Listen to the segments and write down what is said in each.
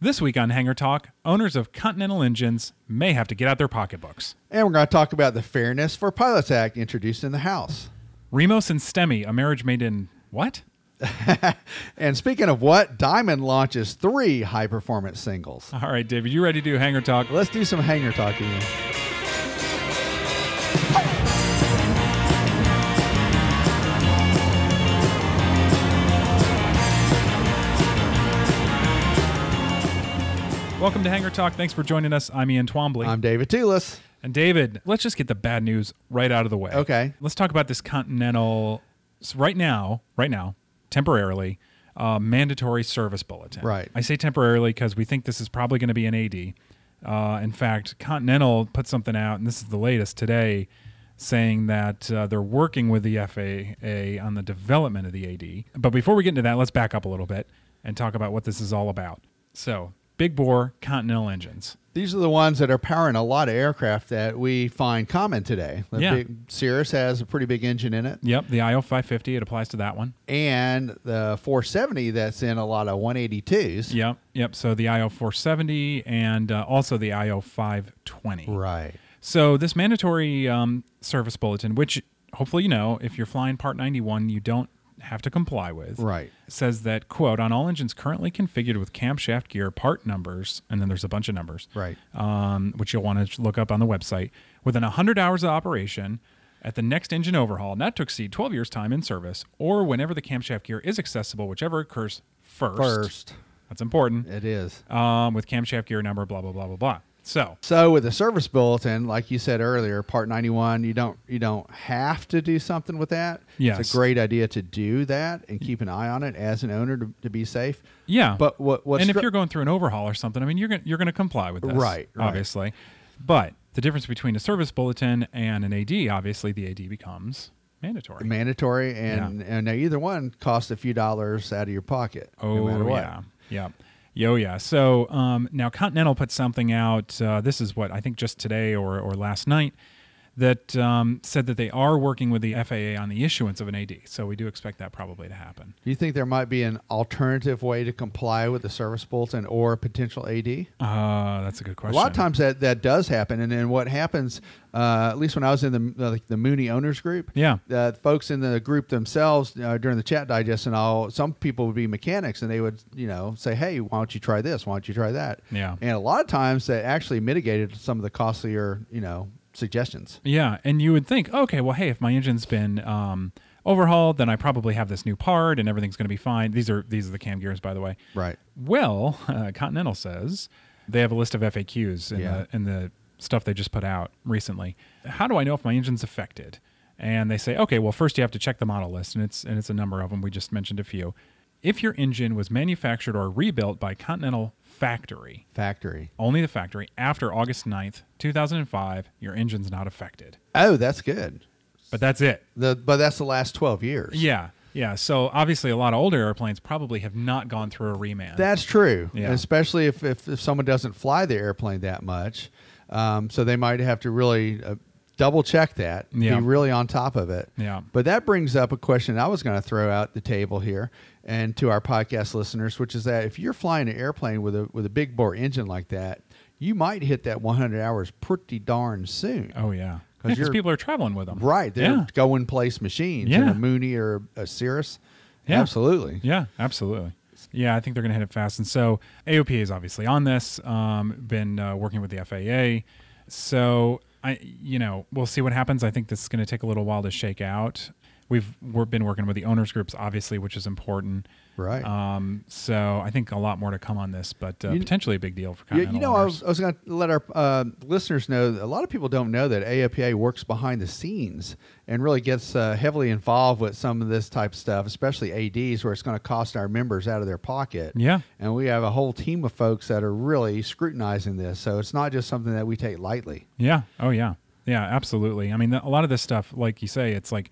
This week on Hangar Talk, owners of Continental engines may have to get out their pocketbooks. And we're going to talk about the Fairness for Pilots Act introduced in the House. Remos and Stemme, a marriage made in what? and speaking of what, Diamond launches three high performance singles. All right, David, you ready to do Hangar Talk? Let's do some Hangar Talk. Welcome to Hangar Talk. Thanks for joining us. I'm Ian Twombly. I'm David Tulis. and David, let's just get the bad news right out of the way. Okay. Let's talk about this Continental, s- right now, right now, temporarily, uh, mandatory service bulletin. Right. I say temporarily because we think this is probably going to be an AD. Uh, in fact, Continental put something out, and this is the latest today, saying that uh, they're working with the FAA on the development of the AD. But before we get into that, let's back up a little bit and talk about what this is all about. So, big bore Continental engines. These are the ones that are powering a lot of aircraft that we find common today. The Yeah. big, Cirrus has a pretty big engine in it. Yep, the IO 550, it applies to that one. And the 470 that's in a lot of 182s. Yep, yep. So the IO 470 and uh, also the IO 520. Right. So this mandatory um, service bulletin, which hopefully you know, if you're flying Part 91, you don't have to comply with. Right. Says that quote on all engines currently configured with camshaft gear part numbers, and then there's a bunch of numbers. Right. Um, which you'll want to look up on the website. Within 100 hours of operation, at the next engine overhaul, not to exceed 12 years' time in service, or whenever the camshaft gear is accessible, whichever occurs first. First. That's important. It is. Um, with camshaft gear number, blah blah blah blah blah. So So with the service bulletin, like you said earlier, Part 91, you don't you don't have to do something with that. Yes. It's a great idea to do that and keep an eye on it as an owner to, to be safe. yeah, But what what's and if you're going through an overhaul or something, I mean, you're gonna you're gonna comply with this, Right, right. Obviously, but the difference between a service bulletin and an AD, obviously, the AD becomes mandatory. mandatory and and now either one costs a few dollars out of your pocket Oh no yeah, yeah, yo yeah. So um, now Continental put something out. Uh, this is what I think just today or or last night that um, said that they are working with the FAA on the issuance of an AD. So we do expect that probably to happen. Do you think there might be an alternative way to comply with the service bulletin or a potential AD? Uh, that's a good question. A lot of times that, that does happen, and then what happens? Uh, at least when I was in the like the Mooney owners group, Yeah. uh, folks in the group themselves uh, during the chat digest and all, some people would be mechanics, and they would you know say, "Hey, why don't you try this? Why don't you try that?" Yeah. and a lot of times that actually mitigated some of the costlier you know suggestions. Yeah, and you would think, okay, well, hey, if my engine's been um, overhauled, then I probably have this new part, and everything's going to be fine. These are these are the cam gears, by the way. Right. Well, uh, Continental says they have a list of FAQs in, Yeah. the, in the stuff they just put out recently. How do I know if my engine's affected? And they say, okay, well, first you have to check the model list, and it's and it's a number of them. We just mentioned a few. If your engine was manufactured or rebuilt by Continental factory, Factory. only the factory, after August 9th, 2005, your engine's not affected. Oh, that's good. But that's it. The but that's the last twelve years. Yeah. Yeah. So obviously, a lot of older airplanes probably have not gone through a reman. That's true. Yeah. Especially if, if, if someone doesn't fly the airplane that much. Um, so they might have to really uh, double check that. Yeah. Be really on top of it. Yeah. But that brings up a question I was going to throw out the table here and to our podcast listeners, which is that if you're flying an airplane with a with a big bore engine like that, you might hit that 100 hours pretty darn soon. Oh yeah. because you're- people are traveling with them. Right, they're Yeah. go in place machines. Yeah. in a Mooney or a Cirrus. Yeah. Absolutely. Yeah, absolutely. Yeah, I think they're going to hit it fast. And so AOPA is obviously on this. Um, been uh, working with the FAA. So I, you know, we'll see what happens. I think this is going to take a little while to shake out. We've we've been working with the owners groups, obviously, which is important. Right. Um, so I think a lot more to come on this, but uh, You- potentially a big deal for Continental you know, I was, I was going to let our uh, listeners know that a lot of people don't know that AOPA works behind the scenes and really gets uh, heavily involved with some of this type of stuff, especially ADs, where it's going to cost our members out of their pocket. Yeah. And we have a whole team of folks that are really scrutinizing this. So it's not just something that we take lightly. Yeah. Oh, yeah. Yeah, absolutely. I mean, a lot of this stuff, like you say, it's like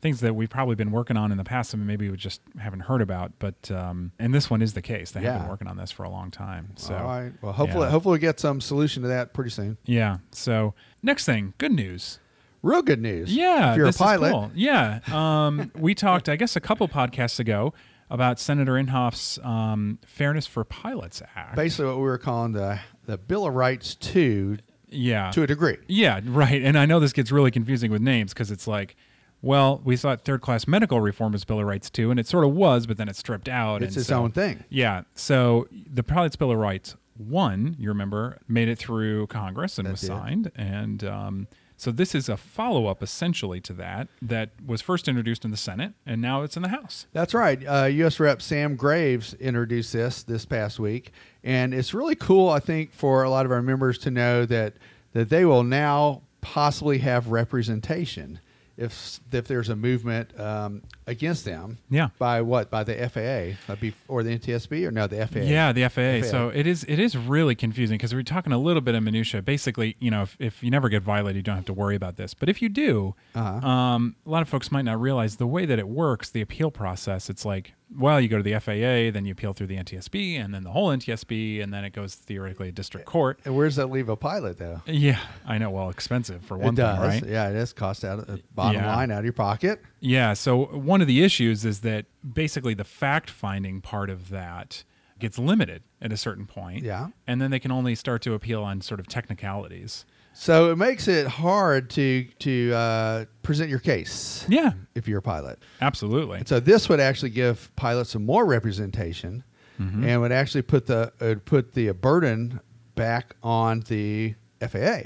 things that we've probably been working on in the past and maybe we just haven't heard about. But um, and this one is the case. They have been working on this for a long time. So All right. Well, hopefully, yeah. hopefully, we get some solution to that pretty soon. yeah. So next thing, good news. Real good news. Yeah, If you're a pilot, cool. Yeah, um, we talked, I guess, a couple podcasts ago about Senator Inhofe's um, Fairness for Pilots Act. basically what we were calling the the Bill of Rights two yeah, to a degree. Yeah, right. And I know this gets really confusing with names because it's like, well, we thought third class medical reform was Bill of Rights too, and it sort of was, but then it stripped out. It's and its so- own thing. Yeah. So the Pilots Bill of Rights one, you remember, made it through Congress and That was did. signed, and um, so this is a follow up essentially to that that was first introduced in the Senate, and now it's in the House. That's right. Uh, U.S. Rep. Sam Graves introduced this this past week, and it's really cool. I think for a lot of our members to know that that they will now possibly have representation if if there's a movement um, against them. Yeah. By what? By the FAA, That'd be- or the NTSB, or no, the FAA. Yeah, the FAA. FAA. So it is it is really confusing because we're talking a little bit of minutia. Basically, you know, if, if you never get violated, you don't have to worry about this. But if you do, Uh-huh. um, a lot of folks might not realize the way that it works. The appeal process. It's like, well, you go to the FAA, then you appeal through the NTSB, and then the whole NTSB, and then it goes theoretically to district court. And where does that leave a pilot though? Yeah, I know. Well, expensive for one it thing, right? Yeah, it is cost out of the bottom Yeah. line out of your pocket. Yeah. So one of the issues is that basically the fact finding part of that gets limited at a certain point. Yeah. And then they can only start to appeal on sort of technicalities. So it makes it hard to to uh, present your case Yeah. if you're a pilot. Absolutely. And so this would actually give pilots some more representation, Mm-hmm. and would actually put the uh, put the burden back on the FAA.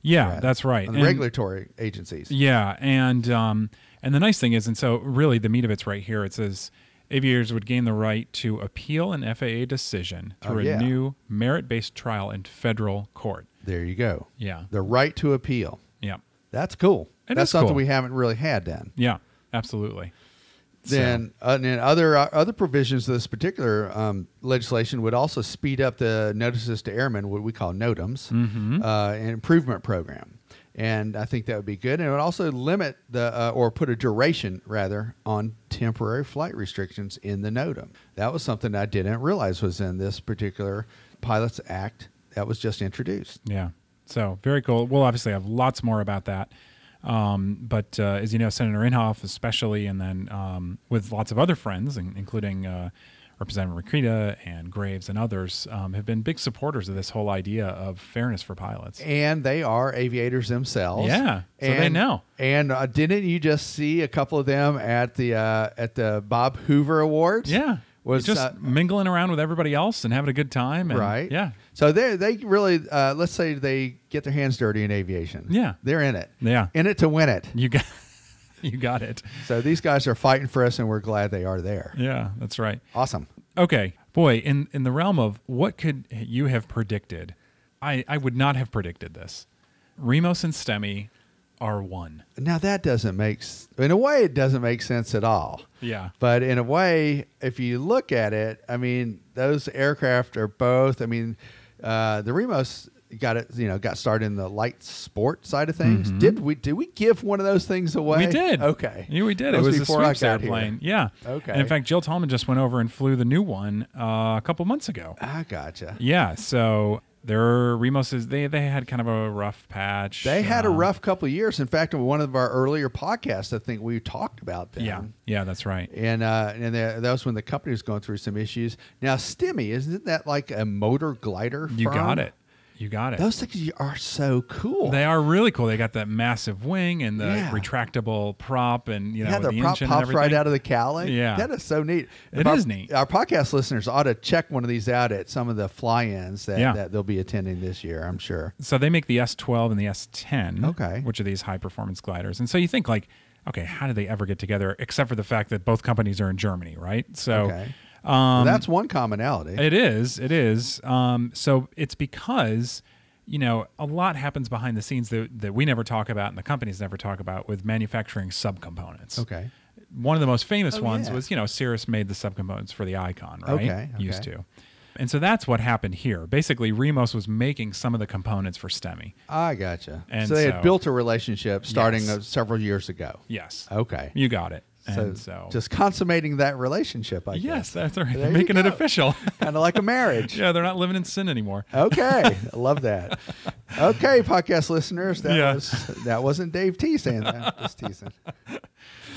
Yeah, rather, that's right. And- regulatory agencies. Yeah, and um, and the nice thing is, and so really the meat of it's right here. It says aviators would gain the right to appeal an FAA decision Oh, through yeah. a new merit-based trial in federal court. There you go. Yeah. The right to appeal. Yeah. That's cool. It That's something cool. we haven't really had then. Yeah. Absolutely. So- Then, uh, and then other uh, other provisions of this particular um, legislation would also speed up the notices to airmen, what we call NOTAMs, Mm-hmm. uh, an improvement program, and I think that would be good. And it would also limit the uh, or put a duration rather on temporary flight restrictions in the NOTAM. That was something I didn't realize was in this particular Pilots Act that was just introduced. Yeah. So very cool. We'll obviously have lots more about that. Um, but uh, as you know, Senator Inhofe, especially, and then um, with lots of other friends, in- including uh, Representative Rokita and Graves and others, um, have been big supporters of this whole idea of fairness for pilots. And they are aviators themselves. Yeah, so and, they know. And uh, didn't you just see a couple of them at the uh, at the Bob Hoover Awards? Yeah. was just uh, mingling around with everybody else and having a good time. And, right. Yeah. So they they really uh, let's say they get their hands dirty in aviation. Yeah. they're in it. Yeah. in it to win it. You got you got it. So these guys are fighting for us, and we're glad they are there. Yeah, that's right. Awesome. Okay, boy, in in the realm of what could you have predicted, I I would not have predicted this. Remos and Stemme are one. Now that doesn't make in a way it doesn't make sense at all. Yeah. But in a way, if you look at it, I mean, those aircraft are both. I mean, uh, the Remos got it. You know, got started in the light sport side of things. Did we? Did we give one of those things away? Mm-hmm. We did. Okay. Yeah, we did. That it was a before I Swoops got here. airplane. Yeah. Okay. And in fact, Jill Tallman just went over and flew the new one uh, a couple months ago. I gotcha. Yeah. So Their Remos is they they had kind of a rough patch. They had a um, rough couple of years. In fact, in one of our earlier podcasts, I think we talked about them. Yeah, yeah, that's right. And uh, and that that was when the company was going through some issues. Now, Stemme, isn't that like a motor glider? You got it. You got it. Those things are so cool. They are really cool. They got that massive wing and the Yeah. retractable prop, and you know yeah, the the prop engine and pops right out of the cowling. Yeah. that is so neat. It our, is neat. Our podcast listeners ought to check one of these out at some of the fly-ins that, Yeah. that they'll be attending this year. I'm sure. So they make the S12 and the S10. Okay. Which are these high performance gliders. And so you think like, okay, how did they ever get together? Except for the fact that both companies are in Germany, right? So Okay. Um, Well, that's one commonality. it is. It is. Um, so it's because you know a lot happens behind the scenes that, that we never talk about and the companies never talk about with manufacturing subcomponents. okay. One of the most famous Oh, ones yeah. was you know Cirrus made the subcomponents for the Icon, right? Okay, Used to. And so that's what happened here. Basically, Remos was making some of the components for Stemme. I gotcha. And so they so- had built a relationship starting Yes. uh, several years ago. Yes. Okay. You got it. So, And so, just consummating that relationship, I guess. yes, guess. that's right. There making it official. kind of like a marriage. yeah, they're not living in sin anymore. Okay, I love that. Okay, podcast listeners, that Yeah. was that wasn't Dave T saying that. Just teasing.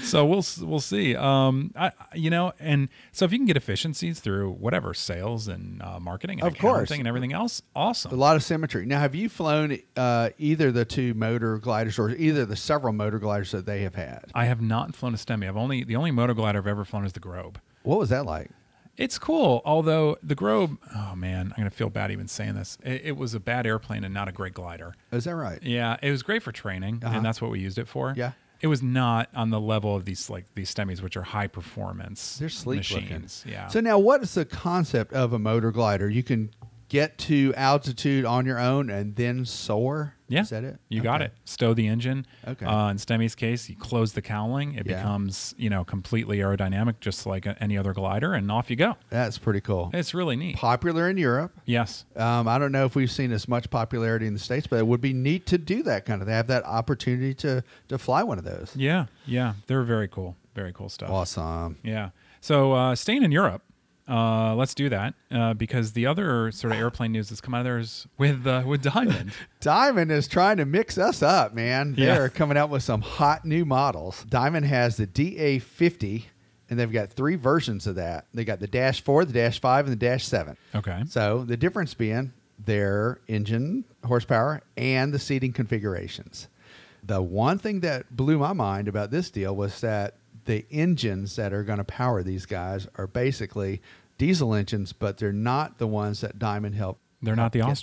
So we'll we'll see. Um, I, you know, and so if you can get efficiencies through whatever sales and uh, marketing, and Of course. and everything else, awesome. A lot of symmetry. Now, have you flown uh, either the two motor gliders or either the several motor gliders that they have had? I have not flown a Stemme. I've only the only motor glider I've ever flown is the Grob. What was that like? It's cool, although the Grob. Oh man, I'm gonna feel bad even saying this. It, it was a bad airplane and not a great glider. Is that right? Yeah, it was great for training, Uh-huh. and that's what we used it for. Yeah. It was not on the level of these like these Stemmes, which are high performance They're sleek machines. looking. Yeah. So now, what is the concept of a motor glider? You can get to altitude on your own and then soar. Yeah, Is that it? You got it. Stow the engine. Okay. Uh, in Stemme's case, you close the cowling. It Yeah. becomes you know completely aerodynamic, just like any other glider, and off you go. That's pretty cool. It's really neat. Popular in Europe. Yes. Um, I don't know if we've seen as much popularity in the states, but it would be neat to do that kind of. They have that opportunity to to fly one of those. Yeah. Yeah. They're very cool. Very cool stuff. Awesome. Yeah. So uh, staying in Europe, uh, let's do that uh, because the other sort of airplane news that's come out of there is with uh, with Diamond. Diamond is trying to mix us up, man. They're coming out with some hot new models. Diamond has the DA50, and they've got three versions of that. They got the Dash 4, the Dash 5, and the Dash 7. okay. So the difference being their engine horsepower and the seating configurations. The one thing that blew my mind about this deal was that the engines that are going to power these guys are basically diesel engines, but they're not the ones that Diamond helped. They're not the helped get-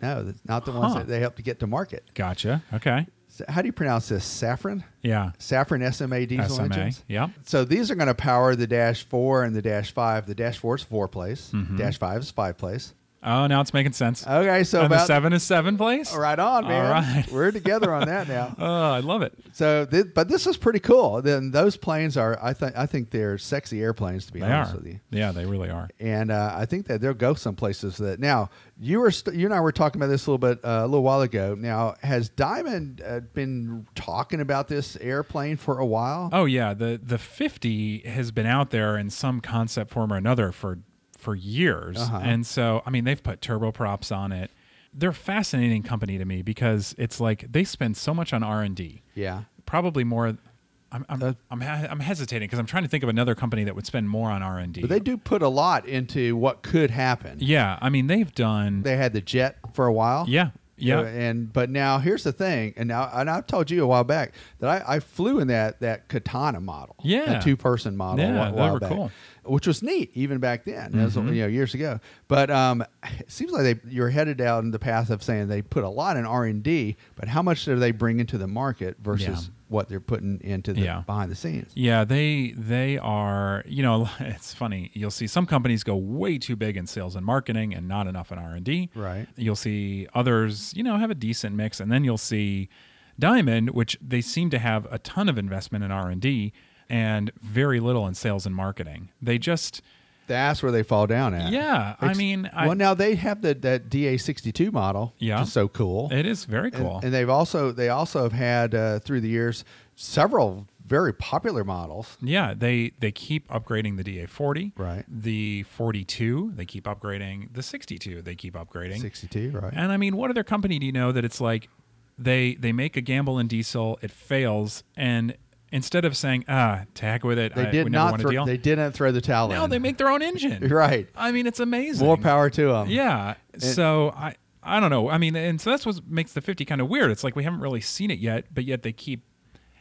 No, not the ones that they helped to get to market. Gotcha. Okay. So how do you pronounce this? Safran? Yeah. Safran SMA diesel SMA. engines? Yeah. So these are going to power the Dash 4 and the Dash 5. The Dash 4 is four place, Mhm. Dash 5 is five place. Oh, now it's making sense. Okay, so and about the seven is seven place. Right on, man. All right. We're together on that now. Oh, I love it. So, th- but this is pretty cool. Then those planes are, I think, I think they're sexy airplanes to be They honest are. with you. Yeah, they really are. And uh, I think that they'll go some places that now you were, st- you and I were talking about this a little bit uh, a little while ago. Now, has Diamond uh, been talking about this airplane for a while? Oh yeah, the the 50 has been out there in some concept form or another for for years. Uh-huh. And so, I mean, they've put turboprops on it. They're a fascinating company to me because it's like they spend so much on R&D. Yeah. Probably more I'm I'm Uh, I'm, I'm hesitating because I'm trying to think of another company that would spend more on R&D. But they do put a lot into what could happen. Yeah, I mean, they've done They had the jet for a while. Yeah. Yeah. Uh, and but now here's the thing, and now and I've told you a while back that I, I flew in that that Katana model, Yeah. two person model, Yeah, a while, back, cool. which was neat even back then, was, Mhm. you know, years ago. But um, it seems like they you're headed down the path of saying they put a lot in R and D, but how much do they bring into the market versus Yeah. What they're putting into the Yeah. behind the scenes? Yeah, they they are. You know, it's funny. You'll see some companies go way too big in sales and marketing and not enough in R and D. Right. You'll see others, you know, have a decent mix, and then you'll see Diamond, which they seem to have a ton of investment in R and D and very little in sales and marketing. They just, That's where they fall down at. yeah. I Ex- mean, I, well, now they have the that DA62 model, Yeah. which is so cool. it is very And- cool. And, they've also they also have had uh, through the years several very popular models. Yeah, they they keep upgrading the DA40, Right. The 42, they keep upgrading. The 62, they keep upgrading. 62, right? And I mean, what other company do you know that it's like they they make a gamble in diesel, it fails, and instead of saying ah to heck with it, they I, did we never not. want a thro- deal, they didn't throw the towel in. no, in. they make their own engine. right. I mean, it's amazing. More power to them. Yeah. so I I don't know. I mean, and so that's what makes the 50 kind of weird. It's like we haven't really seen it yet, but yet they keep.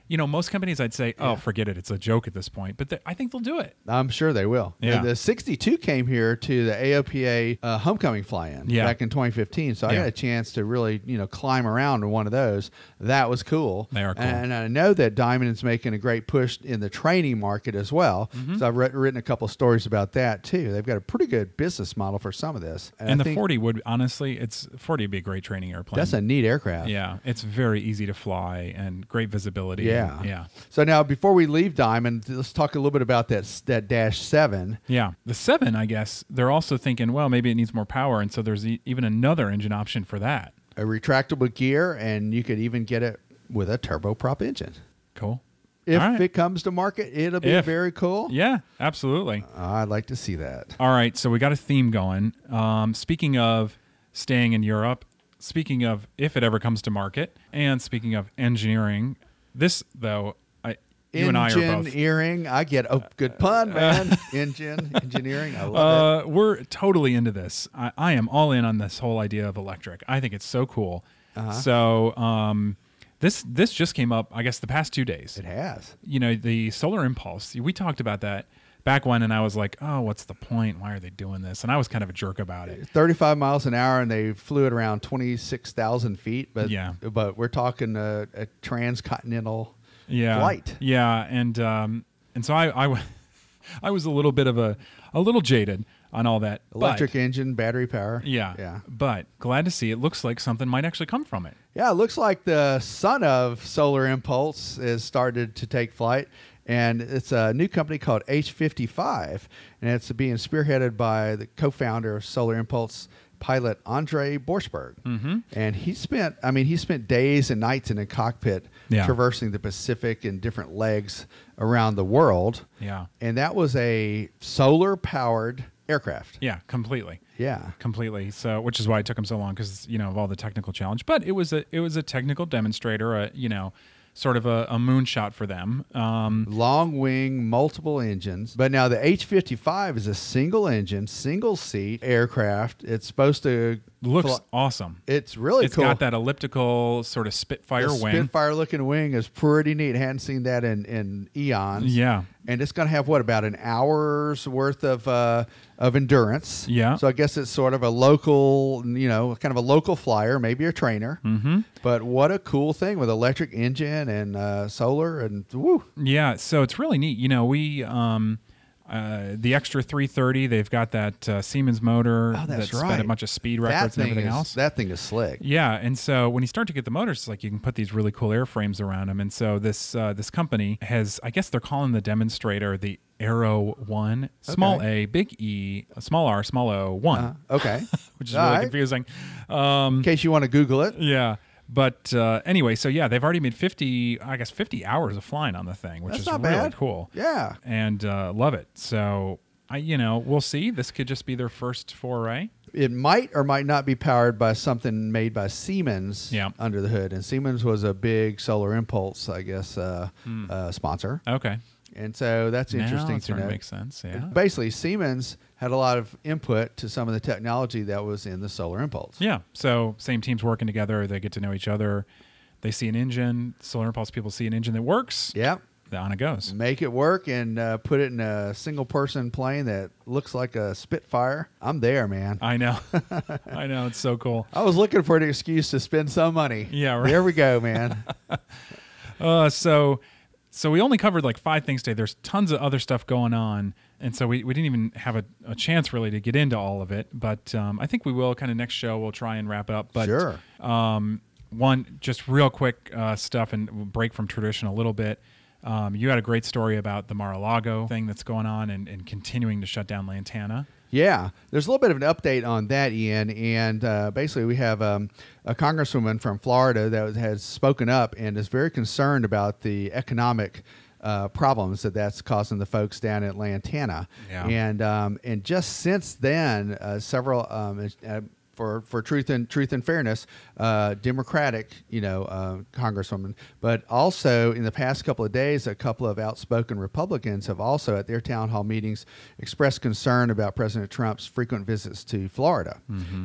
You know, most companies I'd say, oh, forget it. It's a joke at this point. But they, I think they'll do it. I'm sure they will. Yeah. The, the 62 came here to the AOPA uh, homecoming fly-in Yeah. back in 2015. So I Yeah. got a chance to really, you know, climb around in one of those. That was cool. They are cool. And I know that Diamond is making a great push in the training market as well. Mm-hmm. So I've writ- written a couple stories about that too. They've got a pretty good business model for some of this. And, I the think 40 would, honestly, it's 40 would be a great training airplane. That's a neat aircraft. Yeah. It's very easy to fly and great visibility. Yeah. And- yeah. So now, before we leave Diamond, let's talk a little bit about that that Dash Seven. Yeah. The 7, I guess, they're also thinking, well, maybe it needs more power. And so there's e- even another engine option for that. a retractable gear, and you could even get it with a turboprop engine. Cool. If right. it comes to market, it'll be If. very cool. Yeah, absolutely. I'd like to see that. All right, so we got a theme going. Um, speaking of staying in Europe, speaking of if it ever comes to market, and speaking of engineering, this though, I, you and I are both. Engineering, I get a good pun, man. Engine engineering, I love Uh, we're totally into this. I, I am all in on this whole idea of electric. I think it's so cool. Uh-huh. So um, this this just came up, I guess, the past two days. it. It has. You know, the solar impulse. We talked about that back when, and I was like, "Oh, what's the point? Why are they doing this?" And I was kind of a jerk about it. 35 miles an hour, and they flew it around 26,000 feet. But Yeah. but we're talking a, a transcontinental yeah, flight. Yeah, and um, and so I I was a little bit of a a little jaded on all that but- Electric engine, battery power. yeah, Yeah. But glad to see it looks like something might actually come from it. Yeah, it looks like the son of Solar Impulse has started to take flight, and it's a new company called H55, and it's being spearheaded by the co-founder of Solar Impulse, pilot Andre Borschberg. Mm-hmm. And he spent, I mean, he spent days and nights in a cockpit Yeah. traversing the Pacific in different legs around the world, Yeah, and that was a solar-powered aircraft. yeah, completely. Yeah. completely. So, which is why it took him so long because you know of all the technical challenge. But it was a it was a technical demonstrator, a you know, sort of a, a moonshot for them. Um, long wing, multiple engines. But now the H 55 is a single engine, single seat aircraft. It's supposed to looks awesome. It's really It's cool. got that elliptical sort of Spitfire The wing. Spitfire looking wing is pretty neat. Hadn't seen that in, in eons. Yeah. And it's going to have what about an hour's worth of uh, of endurance. Yeah. So I guess it's sort of a local, you know, kind of a local flyer, maybe a trainer. Mm-hmm. But what a cool thing with electric engine and uh, solar and woo. Yeah, so it's really neat. You know, we um, uh, the extra 330, they've got that uh, Siemens motor Oh, that's that set right. a bunch of speed records and everything is else. that thing is slick. Yeah, and so when you start to get the motors, it's like you can put these really cool airframes around them. And so this uh, this company has, I guess they're calling the demonstrator the Aero One, small Okay. A, big E, small R, small O, one, Uh, okay. which is All really right. confusing. Um, In case you want to Google it. yeah. But uh, anyway, so yeah, they've already made 50, I guess, 50 hours of flying on the thing, which That's is not really bad. cool. Yeah. And uh, love it. So, I, you know, we'll see. This could just be their first foray. It might or might not be powered by something made by Siemens Yeah. under the hood. And Siemens was a big Solar Impulse, I guess, uh, Hmm. uh, sponsor. Okay. And so that's Now interesting to know. to make sense. Yeah. Basically, Siemens had a lot of input to some of the technology that was in the Solar Impulse. Yeah. So same teams working together. They get to know each other. They see an engine. Solar Impulse people see an engine that works. Yeah. On it goes. Make it work and uh, put it in a single person plane that looks like a Spitfire. I'm there, man. I know. I know. It's so cool. I was looking for an excuse to spend some money. Yeah, right. There we go, man. Uh, so, so we only covered like five things today. There's tons of other stuff going on, and so we, we didn't even have a, a chance really to get into all of it. But um, I think we will. Kind of next show we'll try and wrap up. But Sure. Um, one just real quick uh, stuff and we'll break from tradition a little bit. Um, you had a great story about the Mar-a-Lago thing that's going on and, and continuing to shut down Lantana. Yeah, there's a little bit of an update on that, Ian. And uh, basically, we have um, a congresswoman from Florida that has spoken up and is very concerned about the economic uh, problems that that's causing the folks down at Lantana. Yeah. And um, and just since then, uh, several um, uh, for for truth and truth and fairness, uh, Democratic, you know, uh, congresswoman, but also in the past couple of days, a couple of outspoken Republicans have also at their town hall meetings expressed concern about President Trump's frequent visits to Florida,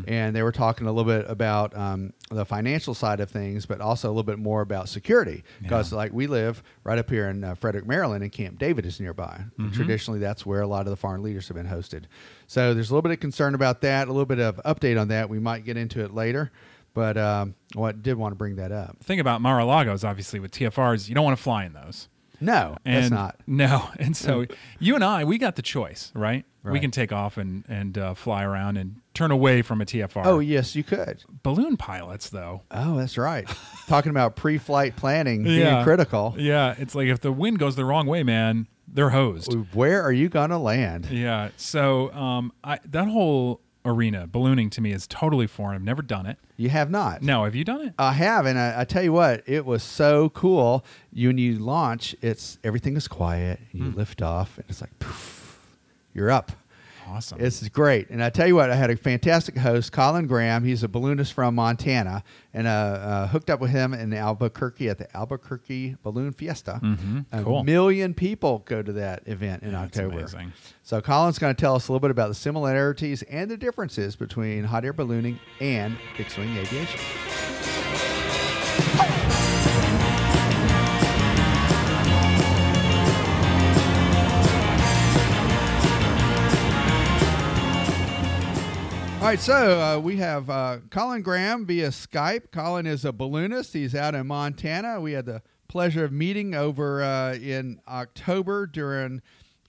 and they were talking a little bit about um, the financial side of things, but also a little bit more about security. Because like we live right up here in uh, Frederick, Maryland, and Camp David is nearby. Traditionally, that's where a lot of the foreign leaders have been hosted. So there's a little bit of concern about that, a little bit of update on that. We might get into it later, but um, well, I did want to bring that up. The thing about Mar-a-Lago is obviously with TFRs, you don't want to fly in those. No, And that's not. No, and so you and I, we got the choice, right? We can take off and and uh, fly around and turn away from a TFR. Oh yes, you could. balloon pilots though. Oh, that's right. Talking about pre-flight planning being Yeah. critical. Yeah, it's like if the wind goes the wrong way, man, they're hosed. Where are you gonna land? Yeah. So um, I, that whole arena, ballooning to me is totally foreign. I've never done it. You have not. No, have you done it? I have, and I, I tell you what, it was so cool. You, when you launch, it's everything is quiet. You Hmm. lift off, and it's like, poof, you're up. Awesome. is great. And I tell you what, I had a fantastic host, Colin Graham. He's a balloonist from Montana, and uh, uh, hooked up with him in Albuquerque at the Albuquerque Balloon Fiesta. Mhm. A Cool. million people go to that event in That's October. amazing. So Colin's going to tell us a little bit about the similarities and the differences between hot air ballooning and fixed wing aviation. All right, so uh, we have uh, Colin Graham via Skype. Colin is a balloonist. He's out in Montana. We had the pleasure of meeting over uh, in October during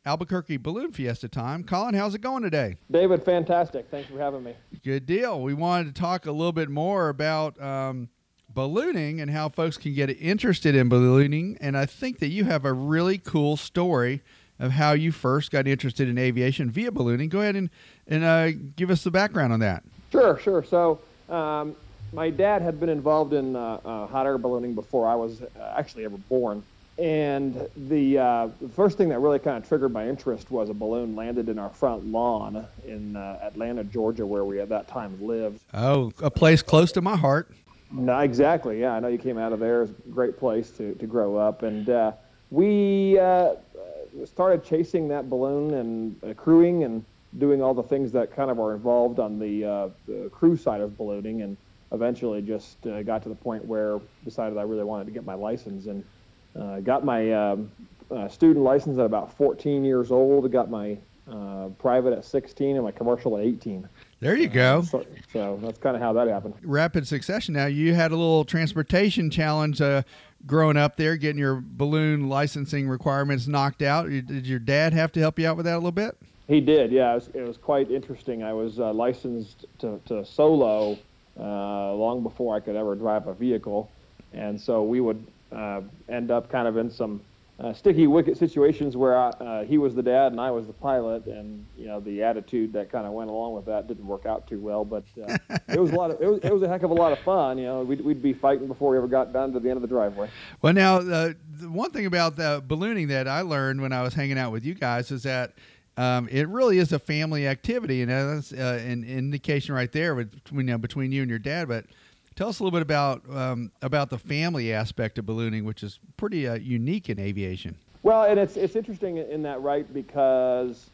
Albuquerque Balloon Fiesta time. Colin, how's it going today? David, fantastic. Thanks for having me. Good deal. We wanted to talk a little bit more about um, ballooning and how folks can get interested in ballooning. And I think that you have a really cool story of how you first got interested in aviation via ballooning. Go ahead and, and uh, give us the background on that. Sure, sure. So, um, my dad had been involved in uh, uh, hot air ballooning before I was actually ever born. And the, uh, the first thing that really kind of triggered my interest was a balloon landed in our front lawn in uh, Atlanta, Georgia, where we at that time lived. Oh, a place close to my heart. No, exactly. Yeah, I know you came out of there. It's a great place to, to grow up. And uh, we uh, started chasing that balloon and uh, crewing and doing all the things that kind of are involved on the, uh, the crew side of ballooning. And eventually just uh, got to the point where decided I really wanted to get my license and uh, got my um, uh, student license at about 14 years old. Got my uh, private at 16 and my commercial at 18. There you go. So, so that's kind of how that happened. Rapid succession. Now, you had a little transportation challenge uh, growing up there, getting your balloon licensing requirements knocked out. Did your dad have to help you out with that a little bit? He did, yeah. It was, it was quite interesting. I was uh, licensed to, to solo uh, long before I could ever drive a vehicle, and so we would uh, end up kind of in some uh, sticky wicket situations where I, uh, he was the dad and I was the pilot, and you know the attitude that kind of went along with that didn't work out too well. But uh, it was a lot of it was, it was a heck of a lot of fun. You know, we'd, we'd be fighting before we ever got down to the end of the driveway. Well, now the one thing about the ballooning that I learned when I was hanging out with you guys is that um, it really is a family activity, and that's uh, an indication right there between you know, between you and your dad. But tell us a little bit about um, about the family aspect of ballooning, which is pretty uh, unique in aviation. Well, and it's it's interesting in that right because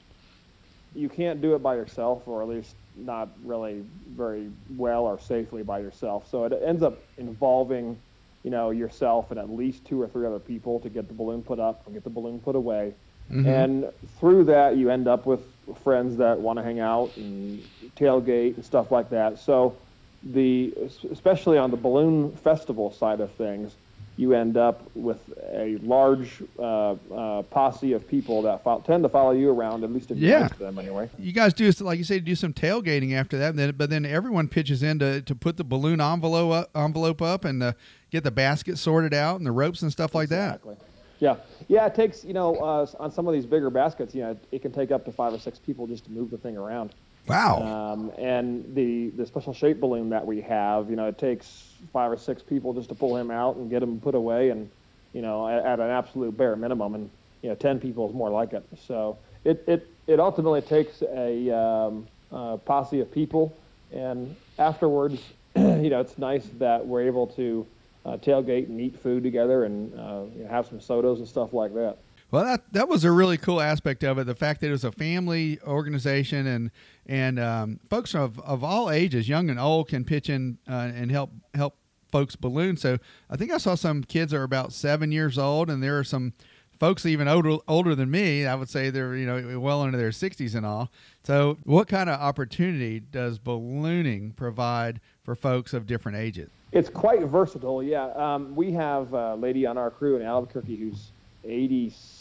you can't do it by yourself, or at least not really very well or safely by yourself. So it ends up involving, you know, yourself and at least two or three other people to get the balloon put up and get the balloon put away. And through that, you end up with friends that want to hang out and tailgate and stuff like that. So the especially on the balloon festival side of things, you end up with a large uh, uh, posse of people that fo- tend to follow you around, at least if you're Yeah. to them anyway. You guys do, like you say, do some tailgating after that, then, but then everyone pitches in to, to put the balloon envelope up, envelope up and uh, get the basket sorted out and the ropes and stuff like that. Exactly. Yeah, yeah. It takes you know uh, on some of these bigger baskets, you know, it can take up to five or six people just to move the thing around. Wow. Um, and the the special shape balloon that we have, you know, it takes five or six people just to pull him out and get him put away. And you know, at, at an absolute bare minimum, and you know, 10 people is more like it. So it it it ultimately takes a, um, a posse of people, and afterwards, you know, it's nice that we're able to uh, tailgate and eat food together and uh, you know, have some sodas and stuff like that. Well, that that was a really cool aspect of it. The fact that it was a family organization and and um, folks of, of all ages, young and old, can pitch in uh, and help help folks balloon. So I think I saw some kids are about seven years old, and there are some folks even older older than me. I would say they're you know well into their sixties and all. So what kind of opportunity does ballooning provide for folks of different ages? It's quite versatile. Yeah, um, we have a lady on our crew in Albuquerque who's 86.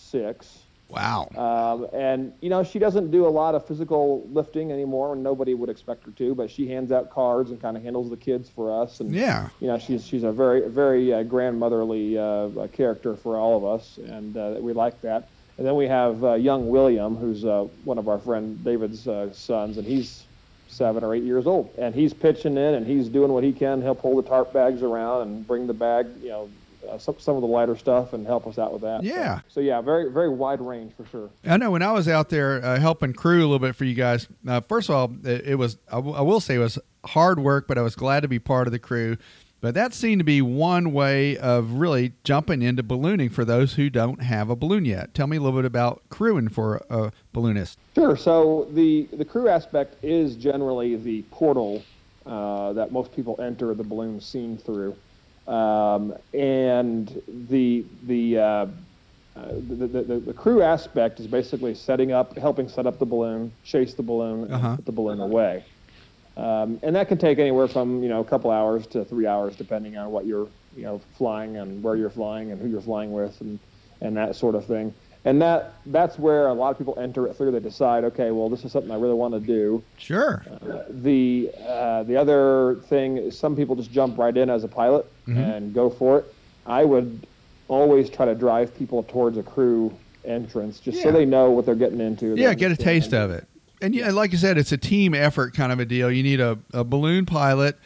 Wow. Um, and you know she doesn't do a lot of physical lifting anymore, and nobody would expect her to. But she hands out cards and kind of handles the kids for us. And Yeah. you know she's she's a very very uh, grandmotherly uh, character for all of us, and uh, we like that. And then we have uh, young William, who's uh, one of our friend David's uh, sons, and he's seven or eight years old, and he's pitching in and he's doing what he can. He'll pull the tarp bags around and bring the bag, you know, uh, some some of the lighter stuff and help us out with that. So- Yeah. So, yeah, very very wide range for sure. I know when I was out there uh, helping crew a little bit for you guys. Uh, first of all, it, it was I, w- I will say it was hard work, but I was glad to be part of the crew. But that seemed to be one way of really jumping into ballooning for those who don't have a balloon yet. Tell me a little bit about crewing for a balloonist. Sure. So the the crew aspect is generally the portal uh, that most people enter the balloon scene through, um, and the the, uh, the, the, the crew aspect is basically setting up, helping set up the balloon, chase the balloon, Uh-huh. and put the balloon away. Um, and that can take anywhere from you know a couple hours to three hours, depending on what you're you know flying and where you're flying and who you're flying with and and that sort of thing. And that that's where a lot of people enter it through. They decide, okay, well, this is something I really want to do. Sure. The uh, the other thing is some people just jump right in as a pilot and go for it. I would always try to drive people towards a crew entrance just so they know what they're getting into. Yeah, get a taste of it. And yeah, like you said, it's a team effort kind of a deal. You need a, a balloon pilot.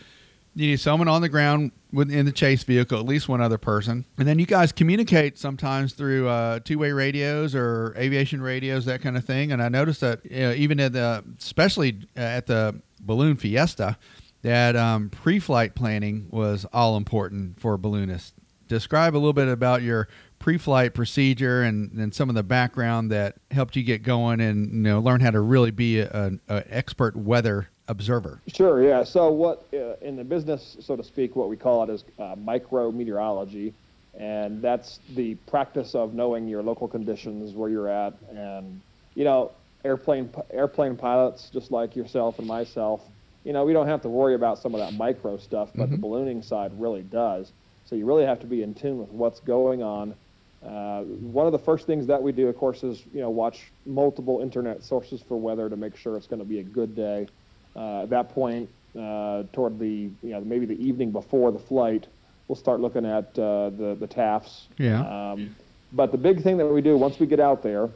You need someone on the ground in the chase vehicle, at least one other person. And then you guys communicate sometimes through uh, two-way radios or aviation radios, that kind of thing. And I noticed that uh, even at the, especially at the balloon fiesta, that um, pre-flight planning was all important for balloonists. Describe a little bit about your pre-flight procedure and, and some of the background that helped you get going and you know learn how to really be an expert weather observer. Sure, yeah. So what uh, in the business, so to speak, what we call it is uh, micrometeorology, and that's the practice of knowing your local conditions, where you're at, and you know, airplane airplane pilots, just like yourself and myself, you know, we don't have to worry about some of that micro stuff, but the ballooning side really does. So you really have to be in tune with what's going on. Uh, one of the first things that we do, of course, is you know watch multiple internet sources for weather to make sure it's going to be a good day. Uh, at that point, uh, toward the you know maybe the evening before the flight, we'll start looking at uh, the the TAFs. Yeah. Um, but the big thing that we do once we get out there,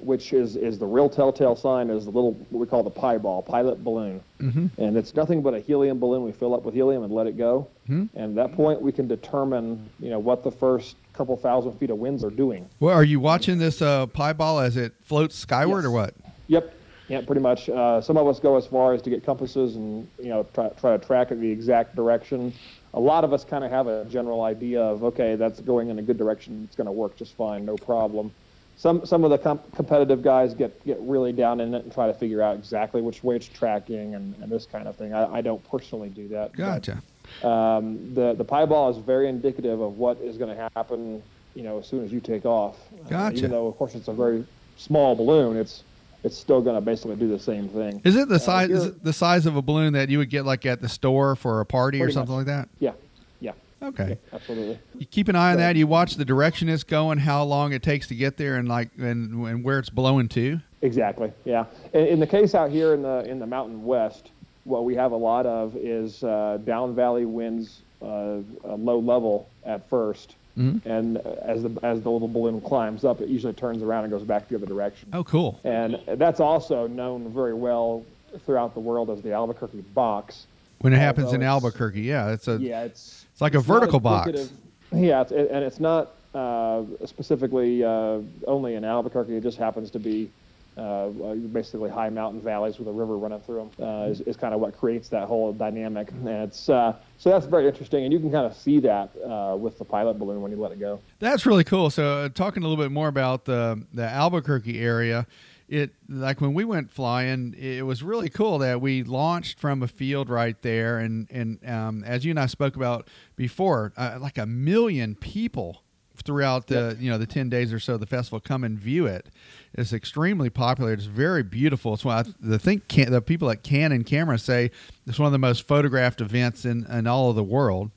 which is is the real telltale sign, is the little what we call the pibal, pilot balloon, Mm-hmm. and it's nothing but a helium balloon. We fill up with helium and let it go. Mhm. And at that point, we can determine you know what the first couple thousand feet of winds are doing. Well, are you watching this uh, pibal as it floats skyward or what? Yep. Yeah, pretty much. Uh, some of us go as far as to get compasses and you know try, try to track it the exact direction. A lot of us kind of have a general idea of okay, that's going in a good direction. It's going to work just fine, no problem. Some some of the com- competitive guys get get really down in it and try to figure out exactly which way it's tracking and, and this kind of thing. I, I don't personally do that. but, Gotcha. um, the the pibal is very indicative of what is going to happen. You know, as soon as you take off. Uh, Gotcha. even though, of course, it's a very small balloon, it's it's still going to basically do the same thing. Is it the Uh, size is it the size of a balloon that you would get like at the store for a party or something much. like that? Yeah, yeah, Okay. absolutely. You keep an eye on that. You watch the direction it's going, how long it takes to get there, and like and, and where it's blowing to. Exactly. Yeah. In, in the case out here in the in the Mountain West, what we have a lot of is uh, down valley winds, uh, low level at 1st Mhm. and as the as the little balloon climbs up, it usually turns around and goes back the other direction. Oh, cool. And that's also known very well throughout the world as the Albuquerque box. When it happens in Albuquerque, yeah, it's a Yeah, it's it's like a it's not vertical box. Yeah, it's, it, and it's not uh, specifically uh, only in Albuquerque. It just happens to be uh, basically high mountain valleys with a river running through them. Uh, is, is kind of what creates that whole dynamic, and it's uh, so that's very interesting, and you can kind of see that uh, with the pilot balloon when you let it go. That's really cool. So, talking a little bit more about the the Albuquerque area it like when we went flying, it was really cool that we launched from a field right there, and and um, as you and I spoke about before, uh, like a million people throughout the yep. you know the 10 days or so of the festival come and view it it's extremely popular it's very beautiful it's why the think can, the people at canon camera say it's one of the most photographed events in, in all of the world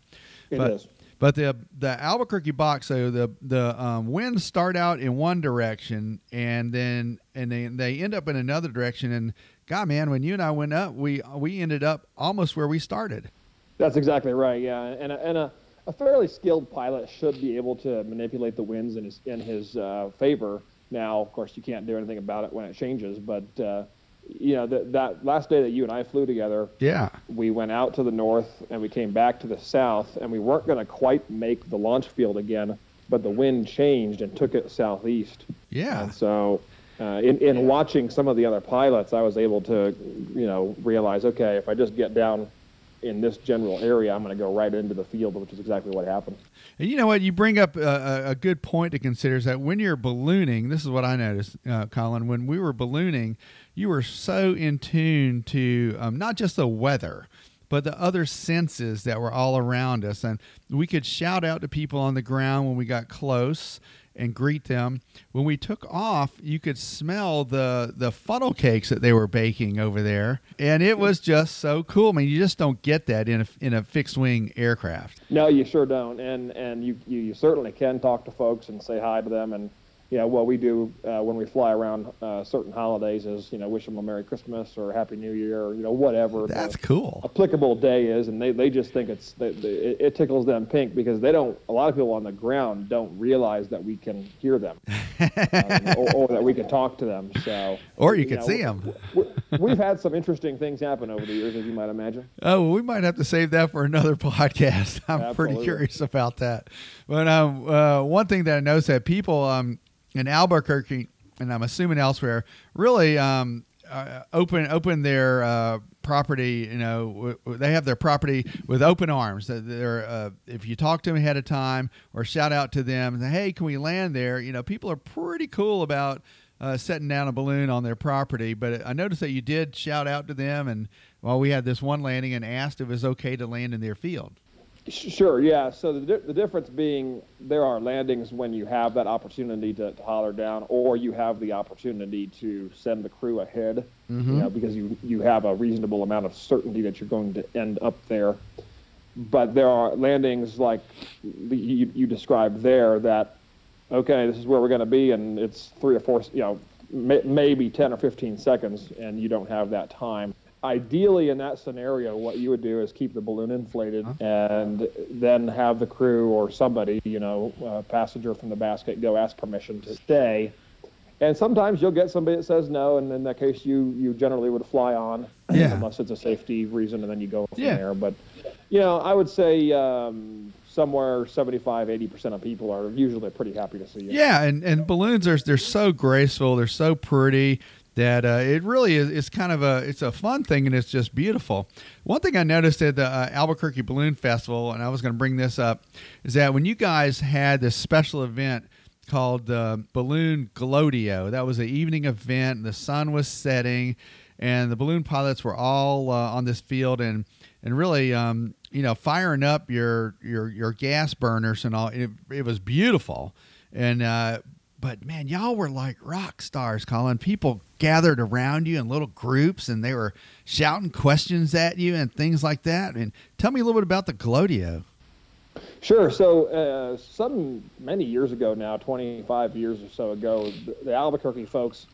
it but, is. But the the Albuquerque box, so the the um, winds start out in one direction, and then and they they end up in another direction. And God, man, when you and I went up, we we ended up almost where we started. That's exactly right. Yeah, and a, and a, a fairly skilled pilot should be able to manipulate the winds in his in his uh, favor. Now, of course, you can't do anything about it when it changes, but uh, you know, that that last day that you and I flew together, yeah, we went out to the north and we came back to the south, and we weren't going to quite make the launch field again, but the wind changed and took it southeast. Yeah. And so, uh, in in watching some of the other pilots, I was able to, you know, realize, okay, if I just get down in this general area, I'm going to go right into the field, which is exactly what happened. And you know what? You bring up a, a good point to consider is that when you're ballooning, this is what I noticed, uh, Colin. When we were ballooning, you were so in tune to um, not just the weather, but the other senses that were all around us. And we could shout out to people on the ground when we got close and greet them. When we took off, you could smell the the funnel cakes that they were baking over there, and it was just so cool. I mean, you just don't get that in a in a fixed wing aircraft. No, you sure don't. And and you you, you certainly can talk to folks and say hi to them and yeah, what we do uh, when we fly around uh, certain holidays is, you know, wish them a Merry Christmas or Happy New Year or, you know, whatever. That's cool. Applicable day is, and they, they just think it's, they, they, it tickles them pink because they don't, a lot of people on the ground don't realize that we can hear them um, or, or, that we can talk to them. So, or you, you can know, see them. We, have had some interesting things happen over the years, as you might imagine. Oh, well, we might have to save that for another podcast. I'm Absolutely. pretty curious about that. But um, uh, one thing that I noticed that people, um, in Albuquerque, and I'm assuming elsewhere, really um, uh, open open their uh, property. You know, w- w- they have their property with open arms. They're, uh, if you talk to them ahead of time or shout out to them, hey, can we land there? You know, people are pretty cool about. Uh, setting down a balloon on their property, but I noticed that you did shout out to them, and while well, we had this one landing, and asked if it was okay to land in their field. Sure, yeah. So the, the difference being there are landings when you have that opportunity to, to holler down, or you have the opportunity to send the crew ahead, mm-hmm. you know, because you, you have a reasonable amount of certainty that you're going to end up there. But there are landings like you, you described there that, okay, this is where we're going to be, and it's three or four, you know, may, maybe 10 or 15 seconds, and you don't have that time ideally in that scenario what you would do is keep the balloon inflated and then have the crew or somebody you know a passenger from the basket go ask permission to stay. And sometimes you'll get somebody that says no and in that case you you generally would fly on yeah. unless it's a safety reason and then you go from yeah. there. But you know i would say um, somewhere 75 80% of people are usually pretty happy to see you. Yeah and, and balloons are they're so graceful they're so pretty that uh, it really is it's kind of a it's a fun thing and it's just beautiful. One thing I noticed at the uh, Albuquerque Balloon Festival, and I was going to bring this up, is that when you guys had this special event called the Balloon Glowdeo, that was an evening event. The sun was setting, and the balloon pilots were all uh, on this field and and really um, you know firing up your your your gas burners and all. It, it was beautiful and uh, but man, y'all were like rock stars, Colin. People gathered around you in little groups and they were shouting questions at you and things like that. And tell me a little bit about the Glowdeo. Sure. So, uh, some many years ago now, 25 years or so ago, the, Albuquerque folks,